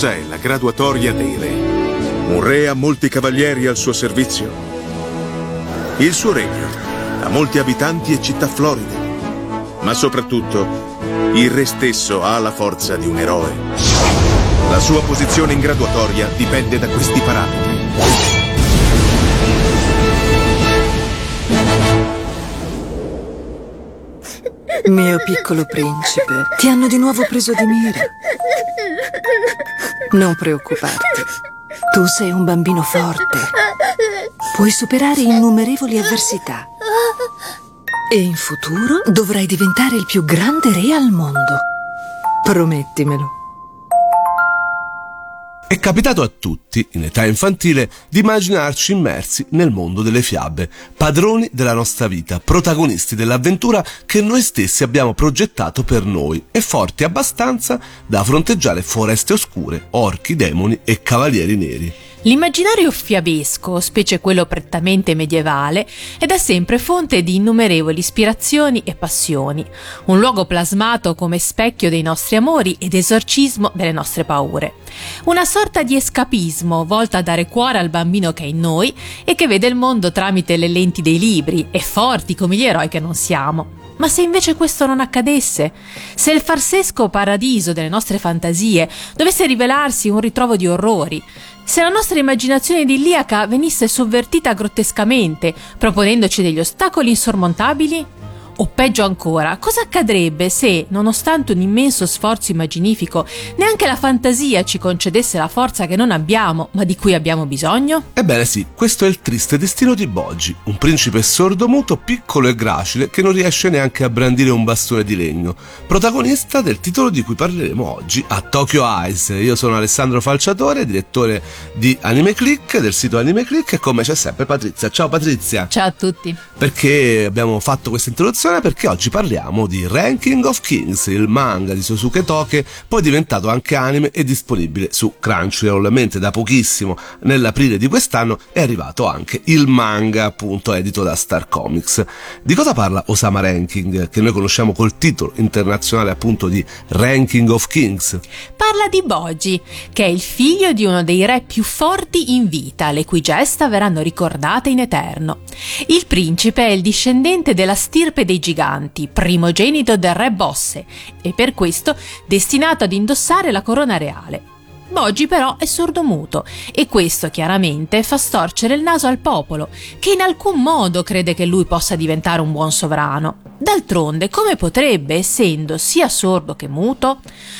Cos'è la graduatoria dei re? Un re ha molti cavalieri al suo servizio? Il suo regno ha molti abitanti e città floride. Ma soprattutto, il re stesso ha la forza di un eroe. La sua posizione in graduatoria dipende da questi parametri. Mio piccolo principe, ti hanno di nuovo preso di mira. Non preoccuparti. Tu sei un bambino forte. Puoi superare innumerevoli avversità. E in futuro dovrai diventare il più grande re al mondo. Promettimelo. È capitato a tutti, in età infantile, di immaginarci immersi nel mondo delle fiabe, padroni della nostra vita, protagonisti dell'avventura che noi stessi abbiamo progettato per noi e forti abbastanza da fronteggiare foreste oscure, orchi, demoni e cavalieri neri. L'immaginario fiabesco, specie quello prettamente medievale, è da sempre fonte di innumerevoli ispirazioni e passioni, un luogo plasmato come specchio dei nostri amori ed esorcismo delle nostre paure. Una sorta di escapismo volta a dare cuore al bambino che è in noi e che vede il mondo tramite le lenti dei libri e forti come gli eroi che non siamo. Ma se invece questo non accadesse? Se il farsesco paradiso delle nostre fantasie dovesse rivelarsi un ritrovo di orrori? Se la nostra immaginazione idilliaca venisse sovvertita grottescamente, proponendoci degli ostacoli insormontabili? O peggio ancora, cosa accadrebbe se, nonostante un immenso sforzo immaginifico, neanche la fantasia ci concedesse la forza che non abbiamo, ma di cui abbiamo bisogno? Ebbene sì, questo è il triste destino di Boggi, un principe sordomuto, piccolo e gracile, che non riesce neanche a brandire un bastone di legno, protagonista del titolo di cui parleremo oggi a Tokyo Eyes. Io sono Alessandro Falciatore, direttore di Anime Click, del sito Anime Click, e come c'è sempre Patrizia. Ciao Patrizia! Ciao a tutti! Perché abbiamo fatto questa introduzione? Perché oggi parliamo di Ranking of Kings, il manga di Sosuke Toke, poi diventato anche anime e disponibile su Crunchyroll, mentre da pochissimo, nell'aprile di quest'anno, è arrivato anche il manga, appunto, edito da Star Comics. Di cosa parla Osama Ranking, che noi conosciamo col titolo internazionale appunto di Ranking of Kings? Parla di Boji, che è il figlio di uno dei re più forti in vita, le cui gesta verranno ricordate in eterno. Il principe è il discendente della stirpe dei giganti, primogenito del re Bosse, e per questo destinato ad indossare la corona reale. Boggi però è sordomuto e questo chiaramente fa storcere il naso al popolo, che in alcun modo crede che lui possa diventare un buon sovrano. D'altronde, come potrebbe, essendo sia sordo che muto?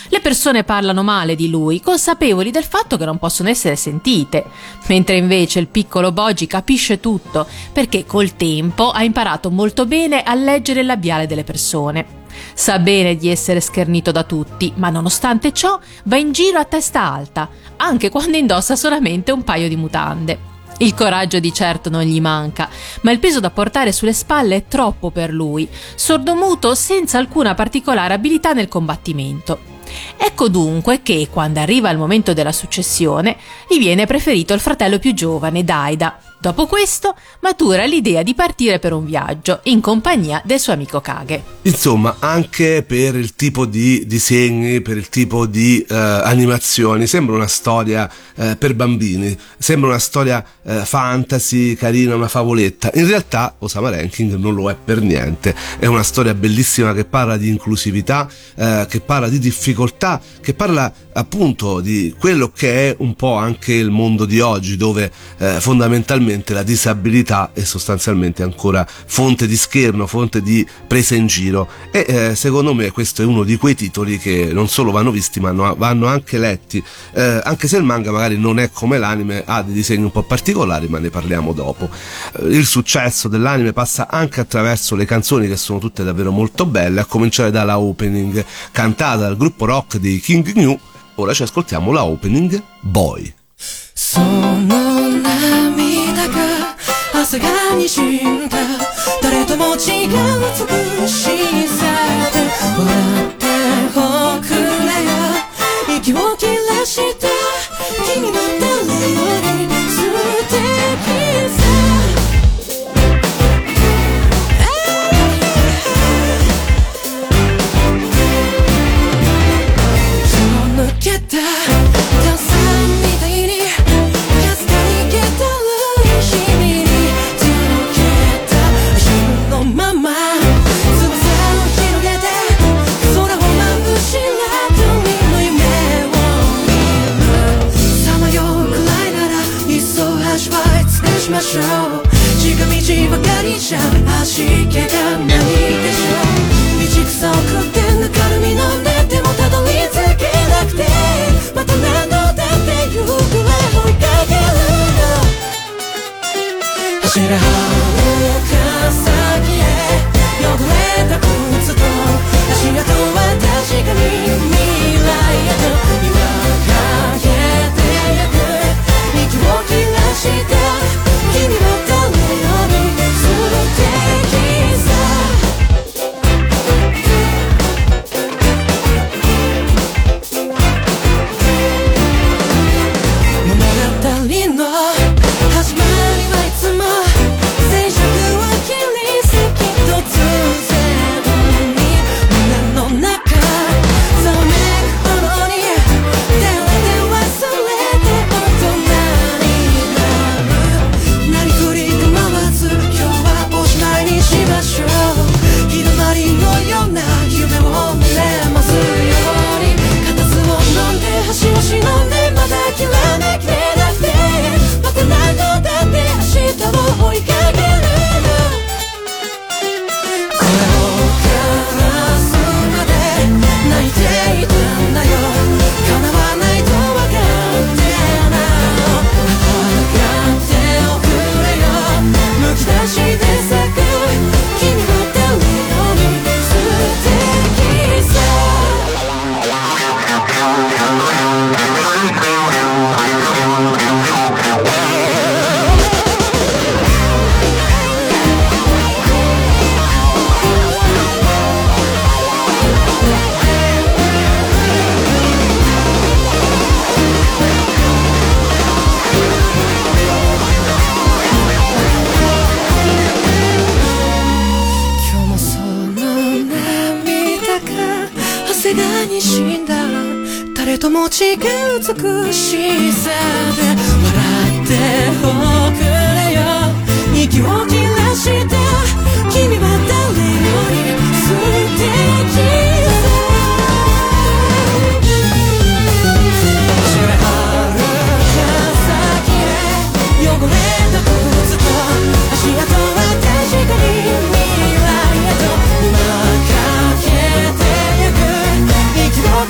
Le persone parlano male di lui, consapevoli del fatto che non possono essere sentite, mentre invece il piccolo Boggi capisce tutto, perché col tempo ha imparato molto bene a leggere il labiale delle persone. Sa bene di essere schernito da tutti, ma nonostante ciò va in giro a testa alta, anche quando indossa solamente un paio di mutande. Il coraggio di certo non gli manca, ma il peso da portare sulle spalle è troppo per lui, sordomuto senza alcuna particolare abilità nel combattimento. Ecco dunque che, quando arriva il momento della successione, gli viene preferito il fratello più giovane, Daida. Dopo questo, matura l'idea di partire per un viaggio in compagnia del suo amico Kage. Insomma, anche per il tipo di disegni, per il tipo di eh, animazioni, sembra una storia eh, per bambini, sembra una storia eh, fantasy, carina, una favoletta. In realtà Osama Ranking non lo è per niente, è una storia bellissima che parla di inclusività, eh, che parla di difficoltà, che parla appunto di quello che è un po' anche il mondo di oggi, dove eh, fondamentalmente probabilmente la disabilità è sostanzialmente ancora fonte di scherno, fonte di presa in giro e eh, secondo me questo è uno di quei titoli che non solo vanno visti ma no, vanno anche letti, eh, anche se il manga magari non è come l'anime, ha dei disegni un po' particolari ma ne parliamo dopo. Eh, il successo dell'anime passa anche attraverso le canzoni che sono tutte davvero molto belle, a cominciare dalla opening cantata dal gruppo rock dei King New. Ora ci ascoltiamo la opening Boy. Sono 朝がにじんだ誰とも違う美しさで笑っておくれよ。息を切らした君の誰がに死んだ？誰とも違う美しさで。笑っておくれよ。息を切らして。君は誰より素敵。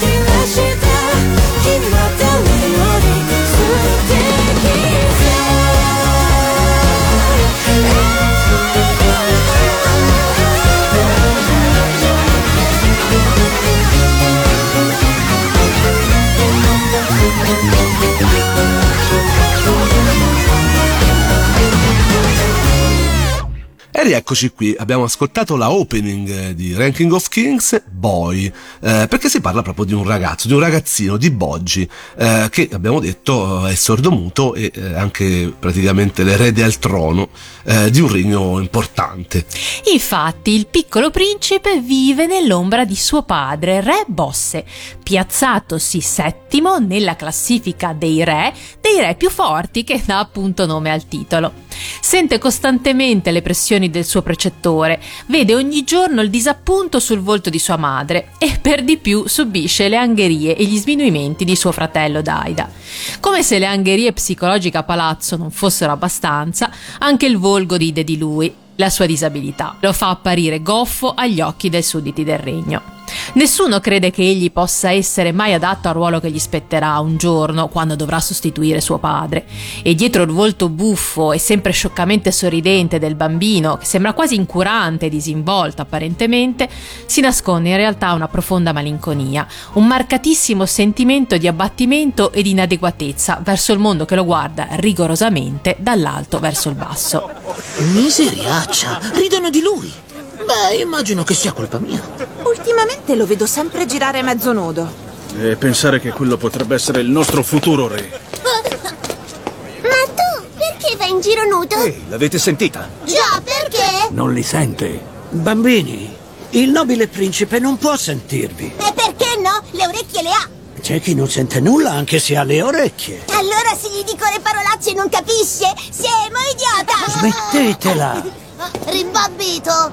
You. E rieccoci qui, abbiamo ascoltato la opening eh, di Ranking of Kings, Boy, eh, perché si parla proprio di un ragazzo, di un ragazzino di Boggi, eh, che abbiamo detto è sordomuto e eh, anche praticamente l'erede al trono eh, di un regno importante. Infatti, il piccolo principe vive nell'ombra di suo padre, re Bosse, piazzatosi settimo nella classifica dei re dei re più forti che dà appunto nome al titolo. Sente costantemente le pressioni del suo precettore, vede ogni giorno il disappunto sul volto di sua madre e per di più subisce le angherie e gli sminuimenti di suo fratello Daida. Come se le angherie psicologiche a palazzo non fossero abbastanza, anche il volgo ride di lui, la sua disabilità. Lo fa apparire goffo agli occhi dei sudditi del regno. Nessuno crede che egli possa essere mai adatto al ruolo che gli spetterà un giorno quando dovrà sostituire suo padre. E dietro il volto buffo e sempre scioccamente sorridente del bambino, che sembra quasi incurante e disinvolto apparentemente, si nasconde in realtà una profonda malinconia, un marcatissimo sentimento di abbattimento e di inadeguatezza verso il mondo che lo guarda rigorosamente dall'alto verso il basso. Miseriaccia, ridono di lui. Beh, immagino che sia colpa mia. Ultimamente lo vedo sempre girare mezzo nudo. E pensare che quello potrebbe essere il nostro futuro re. Ma tu perché vai in giro nudo? Ehi, l'avete sentita? Già, perché? Non li sente. Bambini, il nobile principe non può sentirvi. E perché no? Le orecchie le ha. C'è chi non sente nulla anche se ha le orecchie. Allora se gli dico le parolacce non capisce? Siamo idiota! Smettetela! Rimbabbito!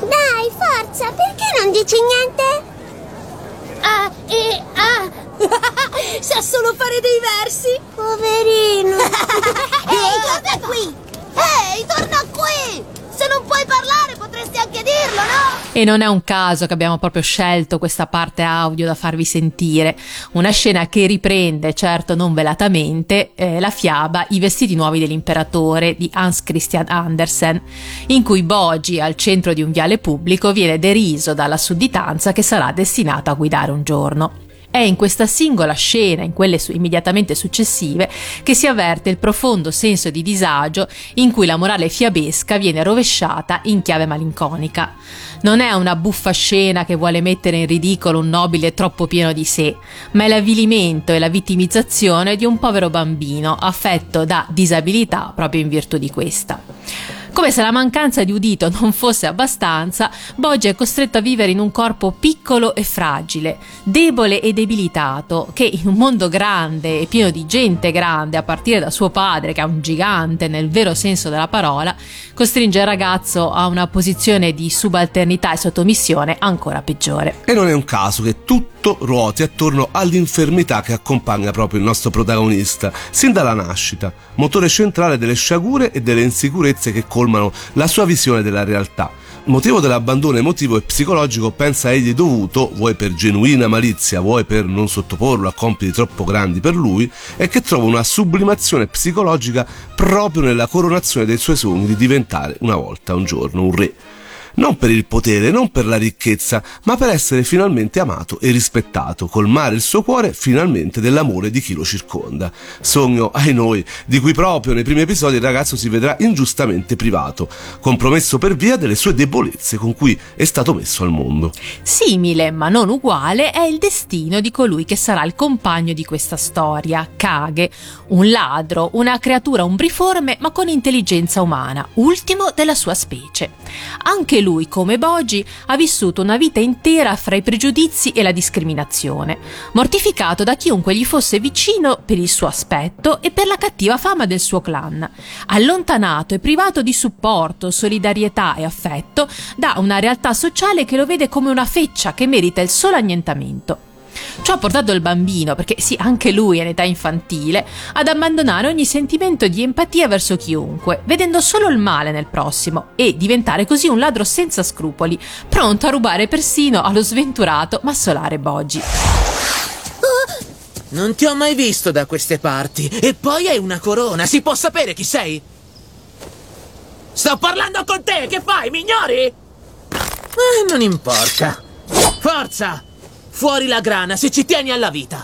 Dai, forza, perché non dici niente? Ah, e ah! Sa solo fare dei versi! Poverino! Ehi, torna qui! Ehi, torna qui! Se non puoi parlare potresti anche dirlo, no? E non è un caso che abbiamo proprio scelto questa parte audio da farvi sentire, una scena che riprende, certo non velatamente, eh, la fiaba I vestiti nuovi dell'imperatore di Hans Christian Andersen, in cui Bogi, al centro di un viale pubblico, viene deriso dalla sudditanza che sarà destinata a guidare un giorno. È in questa singola scena, in quelle su- immediatamente successive, che si avverte il profondo senso di disagio in cui la morale fiabesca viene rovesciata in chiave malinconica. Non è una buffa scena che vuole mettere in ridicolo un nobile troppo pieno di sé, ma è l'avvilimento e la vittimizzazione di un povero bambino affetto da disabilità proprio in virtù di questa. Come se la mancanza di udito non fosse abbastanza, Boggi è costretto a vivere in un corpo piccolo e fragile, debole e debilitato, che in un mondo grande e pieno di gente grande, a partire da suo padre, che è un gigante nel vero senso della parola, costringe il ragazzo a una posizione di subalternità e sottomissione ancora peggiore. E non è un caso che tutto ruoti attorno all'infermità che accompagna proprio il nostro protagonista, sin dalla nascita, motore centrale delle sciagure e delle insicurezze che colmano la sua visione della realtà. Motivo dell'abbandono emotivo e psicologico pensa egli dovuto, vuoi per genuina malizia, vuoi per non sottoporlo a compiti troppo grandi per lui, e che trova una sublimazione psicologica proprio nella coronazione dei suoi sogni di diventare una volta, un giorno, un re non per il potere, non per la ricchezza, ma per essere finalmente amato e rispettato, colmare il suo cuore finalmente dell'amore di chi lo circonda. Sogno, ai noi, di cui proprio nei primi episodi il ragazzo si vedrà ingiustamente privato, compromesso per via delle sue debolezze con cui è stato messo al mondo. Simile, ma non uguale, è il destino di colui che sarà il compagno di questa storia, Kage, un ladro, una creatura umbriforme ma con intelligenza umana, ultimo della sua specie. Anche lui, come Bogi, ha vissuto una vita intera fra i pregiudizi e la discriminazione, mortificato da chiunque gli fosse vicino per il suo aspetto e per la cattiva fama del suo clan, allontanato e privato di supporto, solidarietà e affetto da una realtà sociale che lo vede come una feccia che merita il solo annientamento. Ciò ha portato il bambino, perché sì, anche lui è in età infantile, ad abbandonare ogni sentimento di empatia verso chiunque, vedendo solo il male nel prossimo e diventare così un ladro senza scrupoli, pronto a rubare persino allo sventurato ma solare Bogi. Non ti ho mai visto da queste parti. E poi hai una corona. Si può sapere chi sei? Sto parlando con te. Che fai, mi ignori? Eh, non importa. Forza! Fuori la grana se ci tieni alla vita.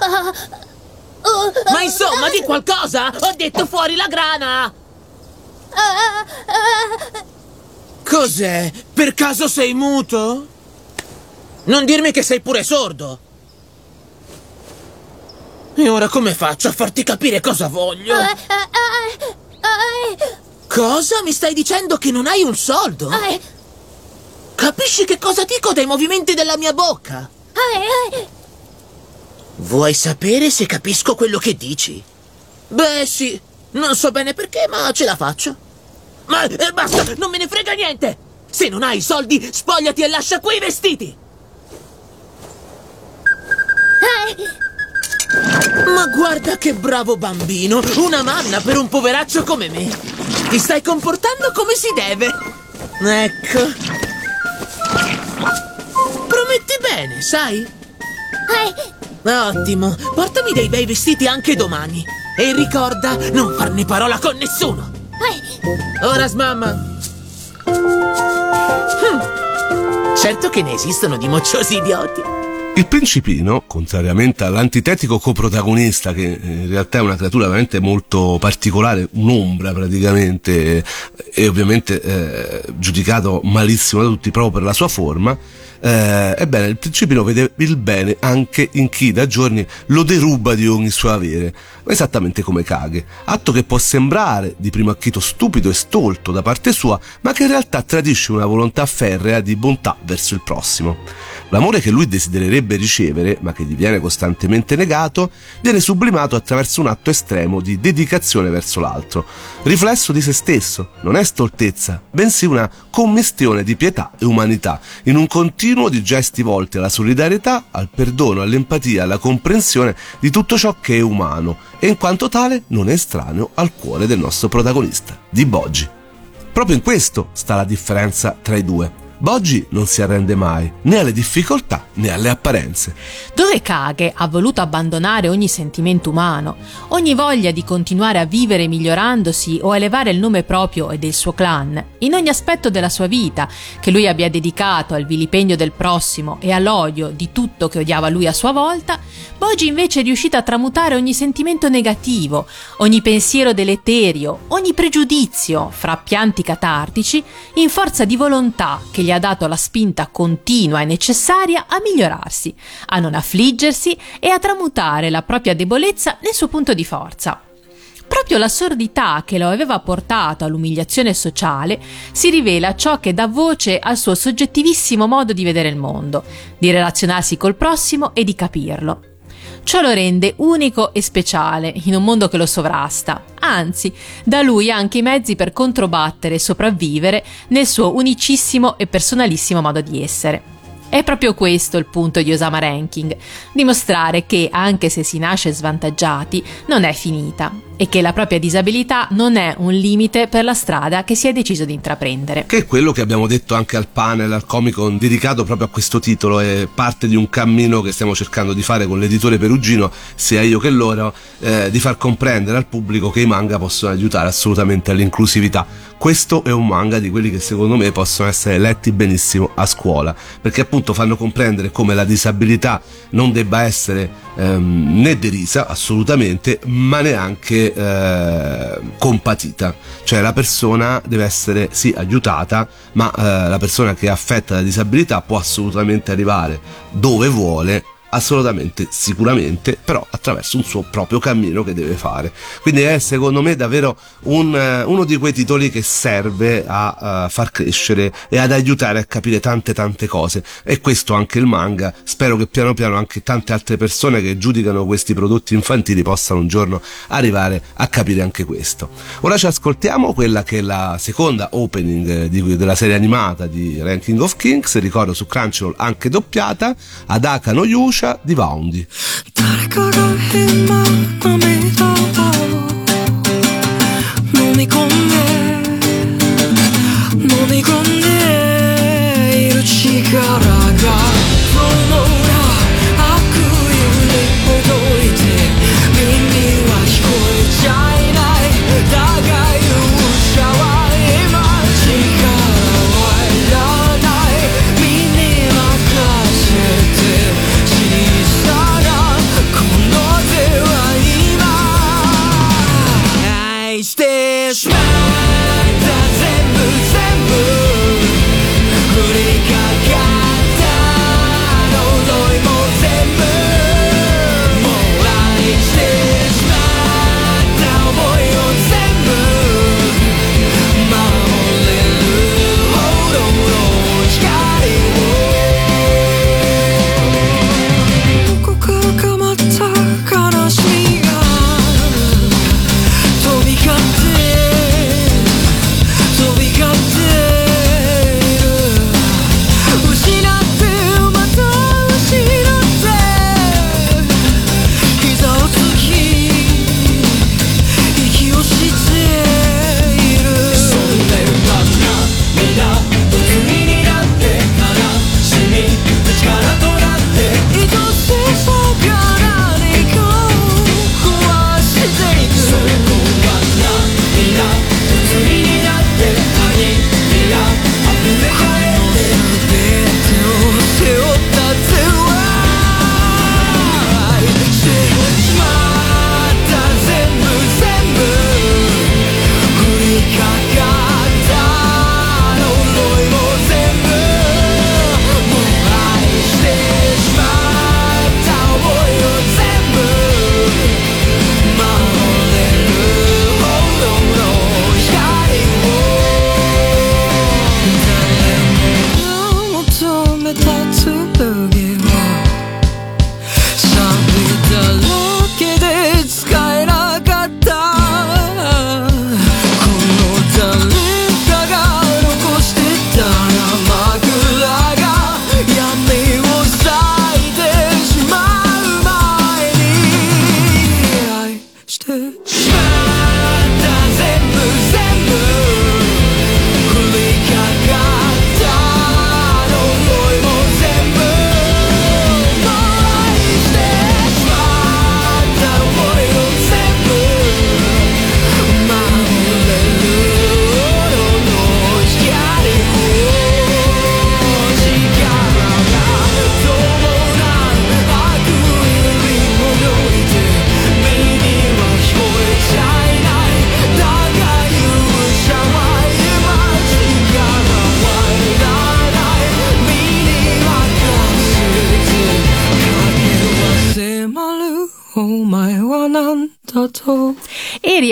Ma insomma, di qualcosa! Ho detto fuori la grana! Cos'è? Per caso sei muto? Non dirmi che sei pure sordo. E ora come faccio a farti capire cosa voglio? Cosa? Mi stai dicendo che non hai un soldo? Capisci che cosa dico dai movimenti della mia bocca? Vuoi sapere se capisco quello che dici? Beh, sì. Non so bene perché, ma ce la faccio. Ma eh, basta, non me ne frega niente! Se non hai i soldi, spogliati e lascia qui i vestiti! Ma guarda che bravo bambino! Una manna per un poveraccio come me! Ti stai comportando come si deve! Ecco. Prometti bene, sai? Ottimo, portami dei bei vestiti anche domani. E ricorda, non farne parola con nessuno. Ora smamma. Hm. Certo che ne esistono di mocciosi idioti. Il principino, contrariamente all'antitetico coprotagonista, che in realtà è una creatura veramente molto particolare, un'ombra praticamente, e ovviamente eh, giudicato malissimo da tutti proprio per la sua forma, eh, ebbene, il principino vede il bene anche in chi da giorni lo deruba di ogni suo avere, esattamente come Kage, atto che può sembrare di primo acchito stupido e stolto da parte sua, ma che in realtà tradisce una volontà ferrea di bontà verso il prossimo. L'amore che lui desidererebbe ricevere, ma che gli viene costantemente negato, viene sublimato attraverso un atto estremo di dedicazione verso l'altro, riflesso di se stesso, non è stoltezza, bensì una commistione di pietà e umanità, in un continuo di gesti volti alla solidarietà, al perdono, all'empatia, alla comprensione di tutto ciò che è umano e in quanto tale non è estraneo al cuore del nostro protagonista, di Boggi. Proprio in questo sta la differenza tra i due. Boggi non si arrende mai, né alle difficoltà né alle apparenze. Dove Kage ha voluto abbandonare ogni sentimento umano, ogni voglia di continuare a vivere migliorandosi o elevare il nome proprio e del suo clan, in ogni aspetto della sua vita, che lui abbia dedicato al vilipendio del prossimo e all'odio di tutto che odiava lui a sua volta, Boggi invece è riuscito a tramutare ogni sentimento negativo, ogni pensiero deleterio, ogni pregiudizio fra pianti catartici in forza di volontà che gli ha dato la spinta continua e necessaria a migliorarsi, a non affliggersi e a tramutare la propria debolezza nel suo punto di forza. Proprio la sordità che lo aveva portato all'umiliazione sociale si rivela ciò che dà voce al suo soggettivissimo modo di vedere il mondo, di relazionarsi col prossimo e di capirlo. Ciò lo rende unico e speciale in un mondo che lo sovrasta, anzi, da lui anche i mezzi per controbattere e sopravvivere nel suo unicissimo e personalissimo modo di essere. È proprio questo il punto di Osama Ranking, dimostrare che, anche se si nasce svantaggiati, non è finita e che la propria disabilità non è un limite per la strada che si è deciso di intraprendere. Che è quello che abbiamo detto anche al panel, al Comic Con dedicato proprio a questo titolo, è parte di un cammino che stiamo cercando di fare con l'editore Perugino, sia io che loro, eh, di far comprendere al pubblico che i manga possono aiutare assolutamente all'inclusività. Questo è un manga di quelli che secondo me possono essere letti benissimo a scuola, perché appunto fanno comprendere come la disabilità non debba essere ehm, né derisa assolutamente, ma neanche eh, compatita. Cioè la persona deve essere sì aiutata, ma eh, la persona che è affetta da disabilità può assolutamente arrivare dove vuole assolutamente, sicuramente, però attraverso un suo proprio cammino che deve fare. Quindi è secondo me davvero un, uh, uno di quei titoli che serve a uh, far crescere e ad aiutare a capire tante tante cose. E questo anche il manga. Spero che piano piano anche tante altre persone che giudicano questi prodotti infantili possano un giorno arrivare a capire anche questo. Ora ci ascoltiamo quella che è la seconda opening di, della serie animata di Ranking of Kings, ricordo su Crunchyroll anche doppiata, Adaka no Yusha Lucia di Vaundi. Tarkoitan himma,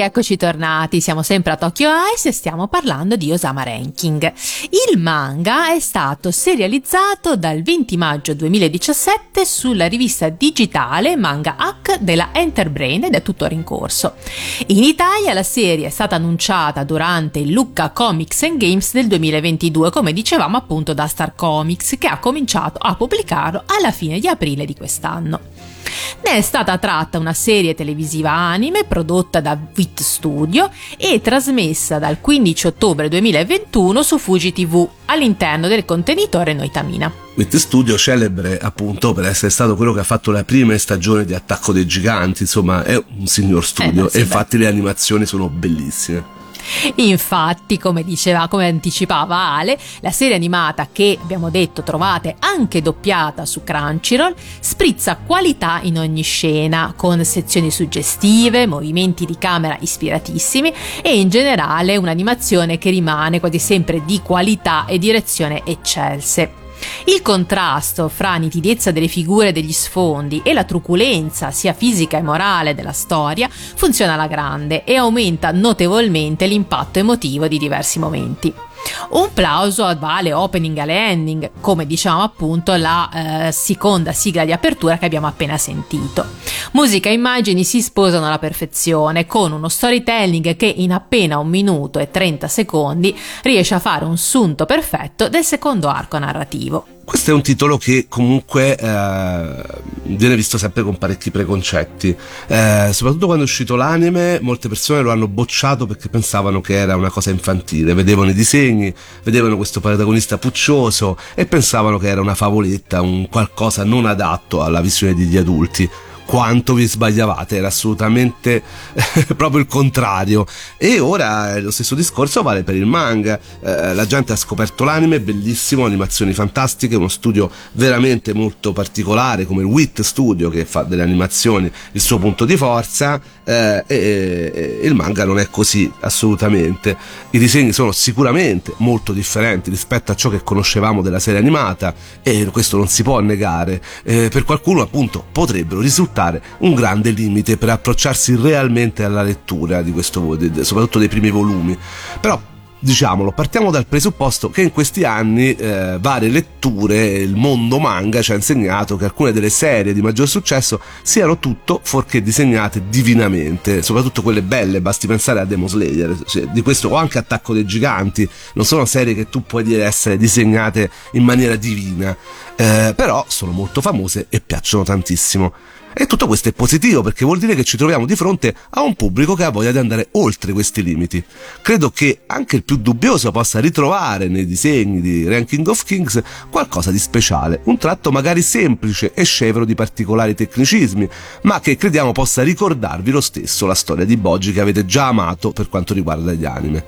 E rieccoci tornati, siamo sempre a Tokyo Ice e stiamo parlando di Osama Ranking. Il manga è stato serializzato dal 20 maggio 2017 sulla rivista digitale Manga Hack della Enterbrain ed è tuttora in corso. In Italia la serie è stata annunciata durante il Lucca Comics and Games del 2022, come dicevamo appunto da Star Comics, che ha cominciato a pubblicarlo alla fine di aprile di quest'anno. Ne è stata tratta una serie televisiva anime prodotta da Wit Studio e trasmessa dal 15 ottobre 2021 su Fuji TV all'interno del contenitore Noitamina. Wit Studio celebre appunto per essere stato quello che ha fatto la prima stagione di Attacco dei Giganti, insomma è un signor studio Eh, sì, e beh. infatti le animazioni sono bellissime. Infatti, come diceva, come anticipava Ale, la serie animata che abbiamo detto trovate anche doppiata su Crunchyroll sprizza qualità in ogni scena, con sezioni suggestive, movimenti di camera ispiratissimi e in generale un'animazione che rimane quasi sempre di qualità e direzione eccelse. Il contrasto fra nitidezza delle figure e degli sfondi e la truculenza sia fisica e morale della storia funziona alla grande e aumenta notevolmente l'impatto emotivo di diversi momenti. Un plauso vale opening e ending, come diciamo appunto la eh, seconda sigla di apertura che abbiamo appena sentito. Musica e immagini si sposano alla perfezione, con uno storytelling che in appena un minuto e 30 secondi riesce a fare un sunto perfetto del secondo arco narrativo. Questo è un titolo che comunque eh, viene visto sempre con parecchi preconcetti, Eh, soprattutto quando è uscito l'anime molte persone lo hanno bocciato perché pensavano che era una cosa infantile, vedevano i disegni, vedevano questo protagonista puccioso e pensavano che era una favoletta, un qualcosa non adatto alla visione degli adulti. Quanto vi sbagliavate, era assolutamente proprio il contrario. E ora eh, lo stesso discorso vale per il manga. Eh, la gente ha scoperto l'anime, bellissimo, animazioni fantastiche, uno studio veramente molto particolare come il WIT Studio che fa delle animazioni il suo punto di forza. Eh, e, e il manga non è così assolutamente. I disegni sono sicuramente molto differenti rispetto a ciò che conoscevamo della serie animata e questo non si può negare. Eh, per qualcuno appunto potrebbero risultare un grande limite per approcciarsi realmente alla lettura di questo soprattutto dei primi volumi. Però diciamolo, partiamo dal presupposto che in questi anni eh, varie letture, il mondo manga ci ha insegnato che alcune delle serie di maggior successo siano tutto fuorché disegnate divinamente, soprattutto quelle belle, basti pensare a Demon Slayer, cioè, di questo o anche Attacco dei Giganti, non sono serie che tu puoi dire essere disegnate in maniera divina, eh, però sono molto famose e piacciono tantissimo. E tutto questo è positivo perché vuol dire che ci troviamo di fronte a un pubblico che ha voglia di andare oltre questi limiti. Credo che anche il più dubbioso possa ritrovare nei disegni di Ranking of Kings qualcosa di speciale, un tratto magari semplice e scevro di particolari tecnicismi, ma che crediamo possa ricordarvi lo stesso la storia di Boggi che avete già amato per quanto riguarda gli anime.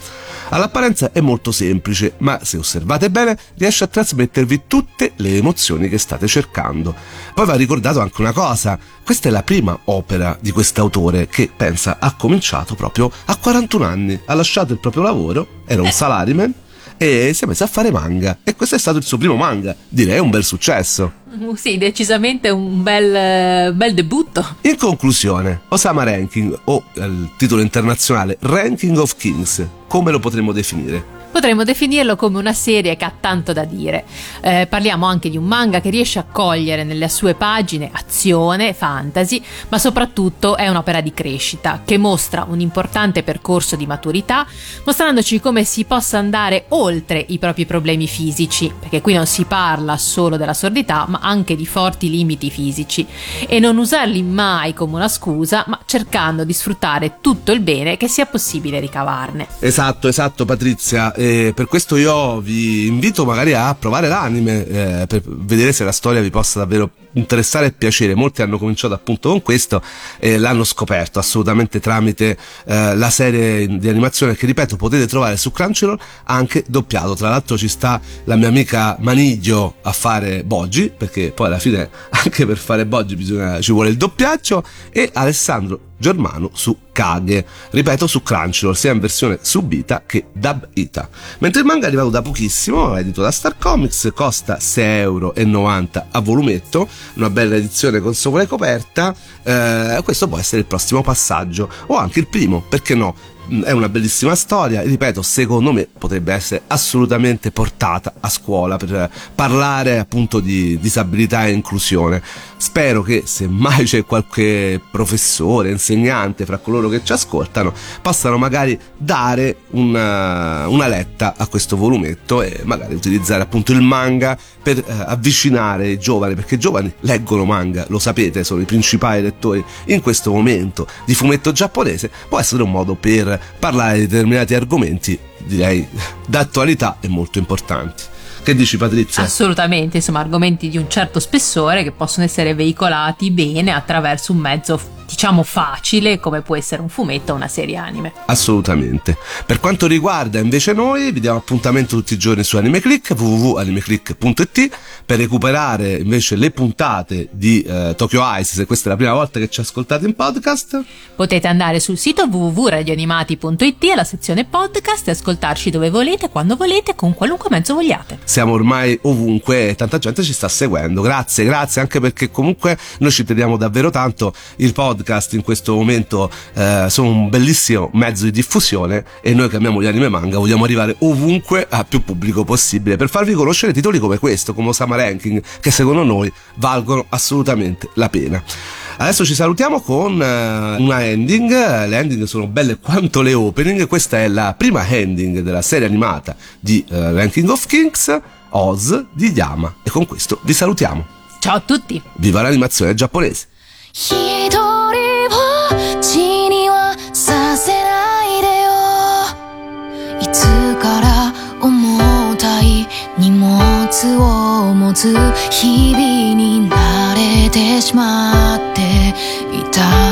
All'apparenza è molto semplice, ma se osservate bene riesce a trasmettervi tutte le emozioni che state cercando. Poi va ricordato anche una cosa, questa è la prima opera di quest'autore che pensa ha cominciato proprio a 41 anni, ha lasciato il proprio lavoro, era un salaryman e si è messo a fare manga e questo è stato il suo primo manga, direi un bel successo. Uh, Sì, decisamente un bel, bel debutto. In conclusione, Osama Ranking o eh, il titolo internazionale Ranking of Kings, come lo potremmo definire? Potremmo definirlo come una serie che ha tanto da dire. Eh, parliamo anche di un manga che riesce a cogliere nelle sue pagine azione, fantasy, ma soprattutto è un'opera di crescita che mostra un importante percorso di maturità, mostrandoci come si possa andare oltre i propri problemi fisici, perché qui non si parla solo della sordità, ma anche di forti limiti fisici, e non usarli mai come una scusa, ma cercando di sfruttare tutto il bene che sia possibile ricavarne. Esatto, esatto Patrizia, e per questo io vi invito magari a provare l'anime eh, per vedere se la storia vi possa davvero interessare e piacere. Molti hanno cominciato appunto con questo e l'hanno scoperto assolutamente tramite eh, la serie di animazione che ripeto potete trovare su Crunchyroll anche doppiato. Tra l'altro ci sta la mia amica Maniglio a fare Boggi, perché poi alla fine anche per fare Boggi ci vuole il doppiaggio e Alessandro Germano su Kage, ripeto su Crunchyroll, sia in versione subita che dub ita. Mentre il manga è arrivato da pochissimo, edito da Star Comics, costa 6,90 euro a volumetto, una bella edizione con sopra coperta, eh, questo può essere il prossimo passaggio, o anche il primo, perché no? È una bellissima storia, ripeto, secondo me potrebbe essere assolutamente portata a scuola per parlare appunto di disabilità e inclusione. Spero che se mai c'è qualche professore, insegnante fra coloro che ci ascoltano, possano magari dare una, una letta a questo volumetto e magari utilizzare appunto il manga per eh, avvicinare i giovani, perché i giovani leggono manga, lo sapete, sono i principali lettori in questo momento di fumetto giapponese, può essere un modo per parlare di determinati argomenti, direi, d'attualità e molto importanti. Che dici Patrizia? Assolutamente, insomma, argomenti di un certo spessore che possono essere veicolati bene attraverso un mezzo diciamo facile come può essere un fumetto o una serie anime. Assolutamente. Per quanto riguarda invece noi, vi diamo appuntamento tutti i giorni su AnimeClick, www.animeclick.it per recuperare invece le puntate di eh, Tokyo Ice, se questa è la prima volta che ci ascoltate in podcast. Potete andare sul sito www.radioanimati.it alla sezione podcast e ascoltarci dove volete, quando volete, con qualunque mezzo vogliate. Siamo ormai ovunque e tanta gente ci sta seguendo. Grazie, grazie anche perché comunque noi ci teniamo davvero tanto il podcast podcast in questo momento eh, sono un bellissimo mezzo di diffusione e noi che amiamo gli anime manga vogliamo arrivare ovunque a più pubblico possibile per farvi conoscere titoli come questo, come Osama Ranking, che secondo noi valgono assolutamente la pena. Adesso ci salutiamo con uh, una ending, le ending sono belle quanto le opening, questa è la prima ending della serie animata di uh, Ranking of Kings, Oz di Yama e con questo vi salutiamo. Ciao a tutti! Viva l'animazione giapponese! を持つ日々に慣れてしまっていた。